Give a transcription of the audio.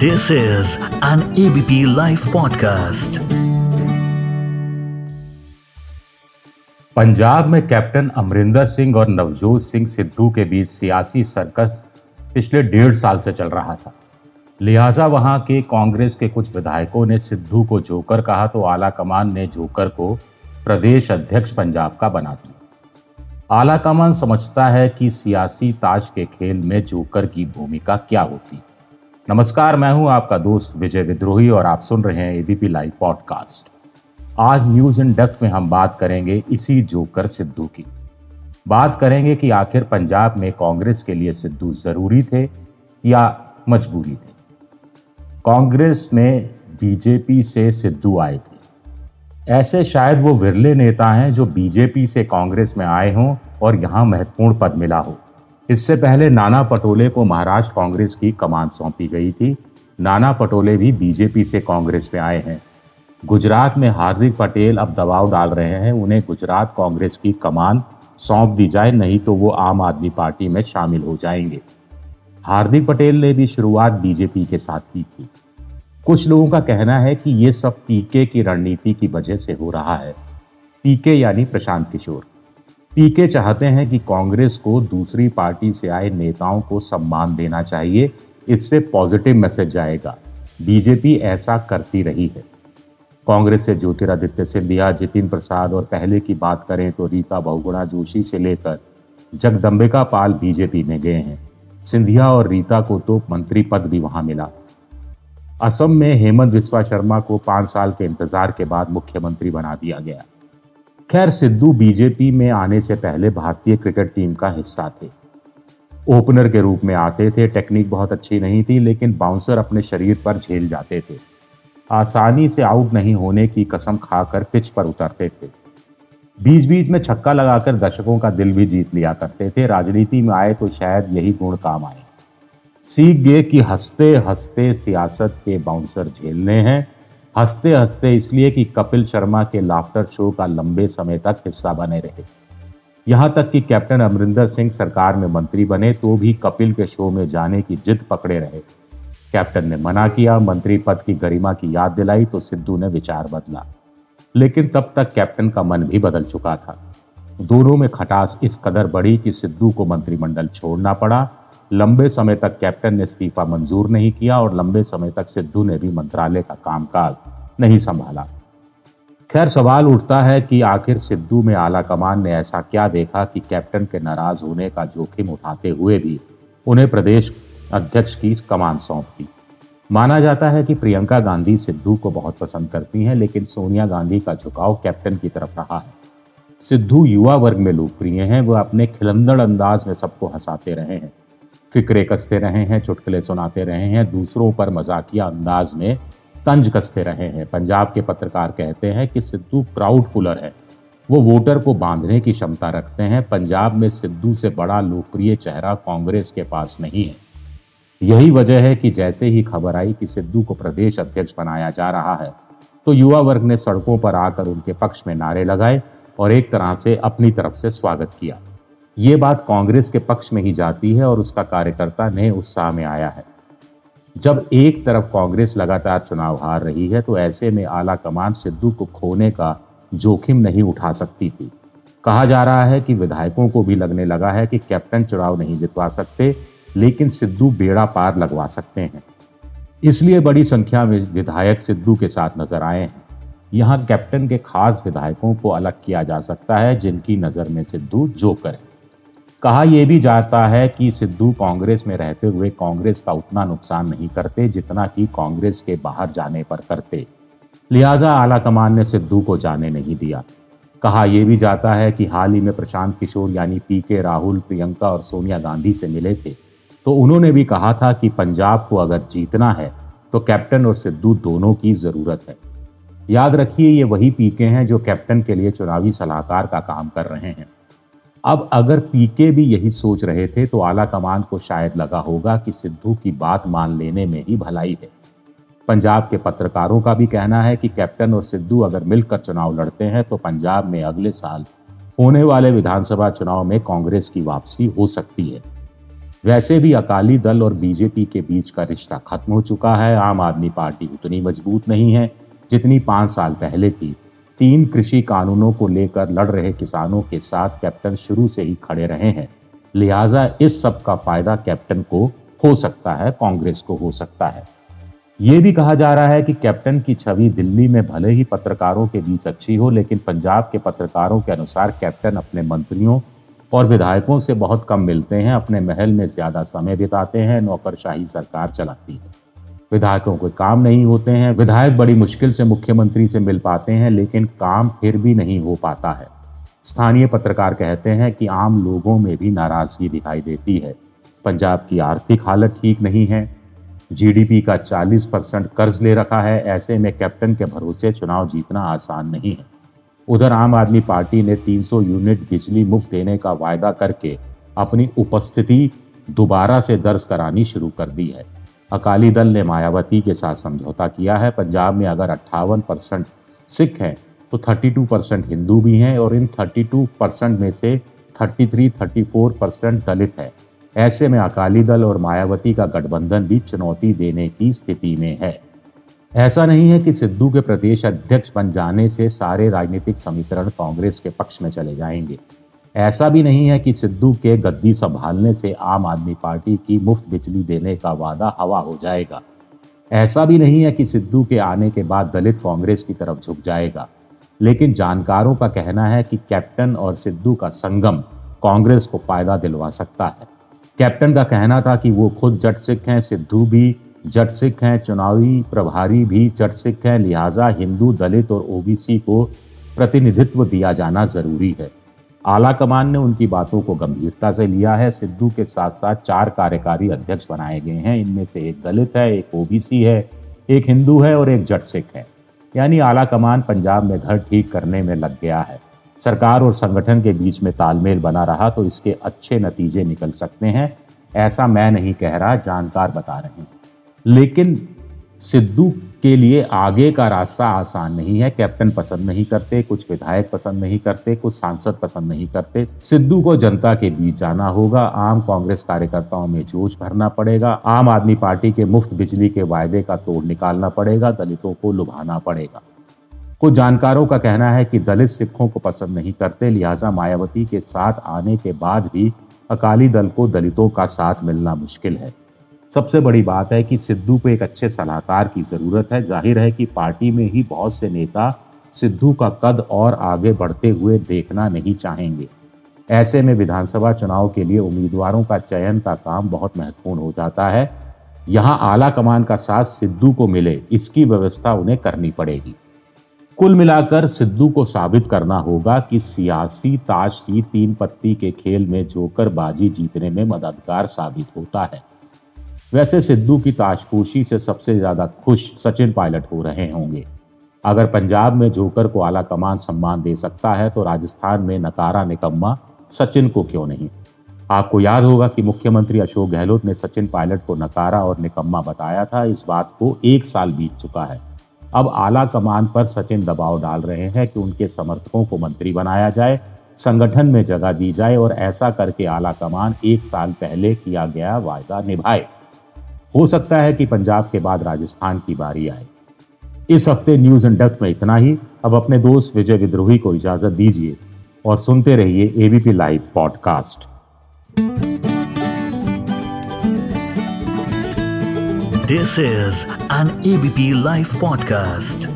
This is an ABP Life podcast. Punjab में captain Amarinder Singh और नवजोत सिंह सिद्धू के बीच सियासी सर्कस पिछले डेढ़ साल से चल रहा था। लिहाजा वहाँ के कांग्रेस के कुछ विधायकों ने सिद्धू को जोकर कहा तो आला कमान ने जोकर को प्रदेश अध्यक्ष पंजाब का बना दिया। आला कमान समझता है कि सियासी ताश के खेल में जोकर की भूमिका क्या होती। नमस्कार, मैं हूँ आपका दोस्त विजय विद्रोही और आप सुन रहे हैं एबीपी लाइव पॉडकास्ट आज न्यूज़ इन डेप्थ में हम बात करेंगे इसी जोकर सिद्धू की। बात करेंगे कि आखिर पंजाब में कांग्रेस के लिए सिद्धू ज़रूरी थे या मजबूरी थे। कांग्रेस में बीजेपी से सिद्धू आए थे। ऐसे शायद वो विरले नेता हैं जो बीजेपी से कांग्रेस में आए हों और यहाँ महत्वपूर्ण पद मिला हो। इससे पहले नाना पटोले को महाराष्ट्र कांग्रेस की कमान सौंपी गई थी। नाना पटोले भी बीजेपी से कांग्रेस में आए हैं। गुजरात में हार्दिक पटेल अब दबाव डाल रहे हैं, उन्हें गुजरात कांग्रेस की कमान सौंप दी जाए, नहीं तो वो आम आदमी पार्टी में शामिल हो जाएँगे। हार्दिक पटेल ने भी शुरुआत बीजेपी के साथ की थी। कुछ लोगों का कहना है कि ये सब पीके की रणनीति की वजह से हो रहा है। पीके यानी प्रशांत किशोर। पीके चाहते हैं कि कांग्रेस को दूसरी पार्टी से आए नेताओं को सम्मान देना चाहिए, इससे पॉजिटिव मैसेज जाएगा। बीजेपी ऐसा करती रही है। कांग्रेस से ज्योतिरादित्य सिंधिया, जितिन प्रसाद और पहले की बात करें तो रीता बहुगुणा जोशी से लेकर जगदम्बिका पाल बीजेपी में गए हैं। सिंधिया और रीता को तो मंत्री पद भी वहाँ मिला। असम में हेमंत विश्वा शर्मा को पाँच साल के इंतज़ार के बाद मुख्यमंत्री बना दिया गया। खैर सिद्धू बीजेपी में आने से पहले भारतीय क्रिकेट टीम का हिस्सा थे। ओपनर के रूप में आते थे, टेक्निक बहुत अच्छी नहीं थी, लेकिन बाउंसर अपने शरीर पर झेल जाते थे। आसानी से आउट नहीं होने की कसम खाकर पिच पर उतरते थे। बीच बीच में छक्का लगाकर दर्शकों का दिल भी जीत लिया करते थे। राजनीति में आए तो शायद यही गुण काम आए। सीख गए कि हँसते हँसते सियासत के बाउंसर झेलने हैं। हँसते हँसते इसलिए कि कपिल शर्मा के लाफ्टर शो का लंबे समय तक हिस्सा बने रहे। यहाँ तक कि कैप्टन अमरिंदर सिंह सरकार में मंत्री बने तो भी कपिल के शो में जाने की जिद पकड़े रहे। कैप्टन ने मना किया, मंत्री पद की गरिमा की याद दिलाई तो सिद्धू ने विचार बदला। लेकिन तब तक कैप्टन का मन भी बदल चुका था। दोनों में खटास इस कदर बढ़ी कि सिद्धू को मंत्रिमंडल छोड़ना पड़ा लंबे समय तक कैप्टन ने इस्तीफा मंजूर नहीं किया और लंबे समय तक सिद्धू ने भी मंत्रालय का कामकाज नहीं संभाला। खैर, सवाल उठता है कि आखिर सिद्धू में आला कमान ने ऐसा क्या देखा कि कैप्टन के नाराज़ होने का जोखिम उठाते हुए भी उन्हें प्रदेश अध्यक्ष की कमान सौंप दी। माना जाता है कि प्रियंका गांधी सिद्धू को बहुत पसंद करती हैं, लेकिन सोनिया गांधी का झुकाव कैप्टन की तरफ़ रहा है। सिद्धू युवा वर्ग में लोकप्रिय हैं वह अपने खिलंदड़ अंदाज में सबको हंसाते रहे हैं। फिक्रे कसते रहे हैं, चुटकुले सुनाते रहे हैं, दूसरों पर मजाकिया अंदाज में तंज कसते रहे हैं। पंजाब के पत्रकार कहते हैं कि सिद्धू प्राउड पुलर है। वो वोटर को बांधने की क्षमता रखते हैं। पंजाब में सिद्धू से बड़ा लोकप्रिय चेहरा कांग्रेस के पास नहीं है। यही वजह है कि जैसे ही खबर आई कि सिद्धू को प्रदेश अध्यक्ष बनाया जा रहा है तो युवा वर्ग ने सड़कों पर आकर उनके पक्ष में नारे लगाए और एक तरह से अपनी तरफ़ से स्वागत किया। ये बात कांग्रेस के पक्ष में ही जाती है और उसका कार्यकर्ता नए उत्साह में आया है। जब एक तरफ़ कांग्रेस लगातार चुनाव हार रही है तो ऐसे में आला कमान सिद्धू को खोने का जोखिम नहीं उठा सकती थी। कहा जा रहा है कि विधायकों को भी लगने लगा है कि कैप्टन चुनाव नहीं जितवा सकते, लेकिन सिद्धू बेड़ा पार लगवा सकते हैं। इसलिए बड़ी संख्या में विधायक सिद्धू के साथ नज़र आए हैं। यहाँ कैप्टन के खास विधायकों को अलग किया जा सकता है, जिनकी नज़र में सिद्धू जो करे कहा यह भी जाता है कि सिद्धू कांग्रेस में रहते हुए कांग्रेस का उतना नुकसान नहीं करते जितना कि कांग्रेस के बाहर जाने पर करते। लिहाजा आला कमान ने सिद्धू को जाने नहीं दिया। कहा यह भी जाता है कि हाल ही में प्रशांत किशोर यानी पी के राहुल, प्रियंका और सोनिया गांधी से मिले थे। तो उन्होंने भी कहा था कि पंजाब को अगर जीतना है तो कैप्टन और सिद्धू दोनों की ज़रूरत है। याद रखिए ये वही पीके हैं जो कैप्टन के लिए चुनावी सलाहकार का काम कर रहे हैं। अब अगर पीके भी यही सोच रहे थे तो आला कमान को शायद लगा होगा कि सिद्धू की बात मान लेने में ही भलाई है। पंजाब के पत्रकारों का भी कहना है कि कैप्टन और सिद्धू अगर मिलकर चुनाव लड़ते हैं तो पंजाब में अगले साल होने वाले विधानसभा चुनाव में कांग्रेस की वापसी हो सकती है। वैसे भी अकाली दल और बीजेपी के बीच का रिश्ता खत्म हो चुका है। आम आदमी पार्टी उतनी मज़बूत नहीं है जितनी पाँच साल पहले थी। तीन कृषि कानूनों को लेकर लड़ रहे किसानों के साथ कैप्टन शुरू से ही खड़े रहे हैं। लिहाजा इस सब का फ़ायदा कैप्टन को हो सकता है, कांग्रेस को हो सकता है। ये भी कहा जा रहा है कि कैप्टन की छवि दिल्ली में भले ही पत्रकारों के बीच अच्छी हो, लेकिन पंजाब के पत्रकारों के अनुसार कैप्टन अपने मंत्रियों और विधायकों से बहुत कम मिलते हैं, अपने महल में ज़्यादा समय बिताते हैं, नौकरशाही सरकार चलाती है। विधायकों को काम नहीं होते हैं। विधायक बड़ी मुश्किल से मुख्यमंत्री से मिल पाते हैं, लेकिन काम फिर भी नहीं हो पाता है। स्थानीय पत्रकार कहते हैं कि आम लोगों में भी नाराज़गी दिखाई देती है। पंजाब की आर्थिक हालत ठीक नहीं है। जीडीपी का 40 परसेंट कर्ज ले रखा है। ऐसे में कैप्टन के भरोसे चुनाव जीतना आसान नहीं है। उधर आम आदमी पार्टी ने 300 यूनिट बिजली मुफ़्त देने का वायदा करके अपनी उपस्थिति दोबारा से दर्ज करानी शुरू कर दी है। अकाली दल ने मायावती के साथ समझौता किया है। पंजाब में अगर अट्ठावन परसेंट सिख हैं तो 32 परसेंट हिंदू भी हैं और इन 32 परसेंट में से 33 34 परसेंट दलित है। ऐसे में अकाली दल और मायावती का गठबंधन भी चुनौती देने की स्थिति में है। ऐसा नहीं है कि सिद्धू के प्रदेश अध्यक्ष बन जाने से सारे राजनीतिक समीकरण कांग्रेस के पक्ष में चले जाएँगे। ऐसा भी नहीं है कि सिद्धू के गद्दी संभालने से आम आदमी पार्टी की मुफ़्त बिजली देने का वादा हवा हो जाएगा। ऐसा भी नहीं है कि सिद्धू के आने के बाद दलित कांग्रेस की तरफ़ झुक जाएगा। लेकिन जानकारों का कहना है कि कैप्टन और सिद्धू का संगम कांग्रेस को फ़ायदा दिलवा सकता है। कैप्टन का कहना था कि वो खुद जट सिख हैं, सिद्धू भी जट सिख हैं, चुनावी प्रभारी भी जट सिख हैं, लिहाजा हिंदू, दलित और ओबीसी को प्रतिनिधित्व दिया जाना ज़रूरी है। आला कमान ने उनकी बातों को गंभीरता से लिया है। सिद्धू के साथ साथ चार कार्यकारी अध्यक्ष बनाए गए हैं। इनमें से एक दलित है, एक ओबीसी है, एक हिंदू है और एक जट सिख है। यानी आला कमान पंजाब में घर ठीक करने में लग गया है। सरकार और संगठन के बीच में तालमेल बना रहा तो इसके अच्छे नतीजे निकल सकते हैं, ऐसा मैं नहीं कह रहा, जानकार बता रहे हैं। लेकिन सिद्धू के लिए आगे का रास्ता आसान नहीं है। कैप्टन पसंद नहीं करते, कुछ विधायक पसंद नहीं करते, कुछ सांसद पसंद नहीं करते। सिद्धू को जनता के बीच जाना होगा। आम कांग्रेस कार्यकर्ताओं में जोश भरना पड़ेगा। आम आदमी पार्टी के मुफ़्त बिजली के वायदे का तोड़ निकालना पड़ेगा। दलितों को लुभाना पड़ेगा। कुछ जानकारों का कहना है कि दलित सिखों को पसंद नहीं करते। लिहाजा मायावती के साथ आने के बाद भी अकाली दल को दलितों का साथ मिलना मुश्किल है। सबसे बड़ी बात है कि सिद्धू को एक अच्छे सलाहकार की ज़रूरत है। ज़ाहिर है कि पार्टी में ही बहुत से नेता सिद्धू का कद और आगे बढ़ते हुए देखना नहीं चाहेंगे। ऐसे में विधानसभा चुनाव के लिए उम्मीदवारों का चयन का काम बहुत महत्वपूर्ण हो जाता है। यहाँ आला कमान का साथ सिद्धू को मिले, इसकी व्यवस्था उन्हें करनी पड़ेगी। कुल मिलाकर सिद्धू को साबित करना होगा कि सियासी ताश की तीन पत्ती के खेल में जोकर बाजी जीतने में मददगार साबित होता है। वैसे सिद्धू की ताशपोशी से सबसे ज़्यादा खुश सचिन पायलट हो रहे होंगे। अगर पंजाब में जोकर को आला कमान सम्मान दे सकता है तो राजस्थान में नकारा निकम्मा सचिन को क्यों नहीं? आपको याद होगा कि मुख्यमंत्री अशोक गहलोत ने सचिन पायलट को नकारा और निकम्मा बताया था। इस बात को एक साल बीत चुका है। अब आला कमान पर सचिन दबाव डाल रहे हैं कि उनके समर्थकों को मंत्री बनाया जाए, संगठन में जगह दी जाए और ऐसा करके आला कमान एक साल पहले किया गया वायदा निभाए। हो सकता है कि पंजाब के बाद राजस्थान की बारी आए। इस हफ़्ते न्यूज़ एंड डेप्थ में इतना ही। अब अपने दोस्त विजय विद्रोही को इजाज़त दीजिए और सुनते रहिए ABP live podcast this is an ABP live podcast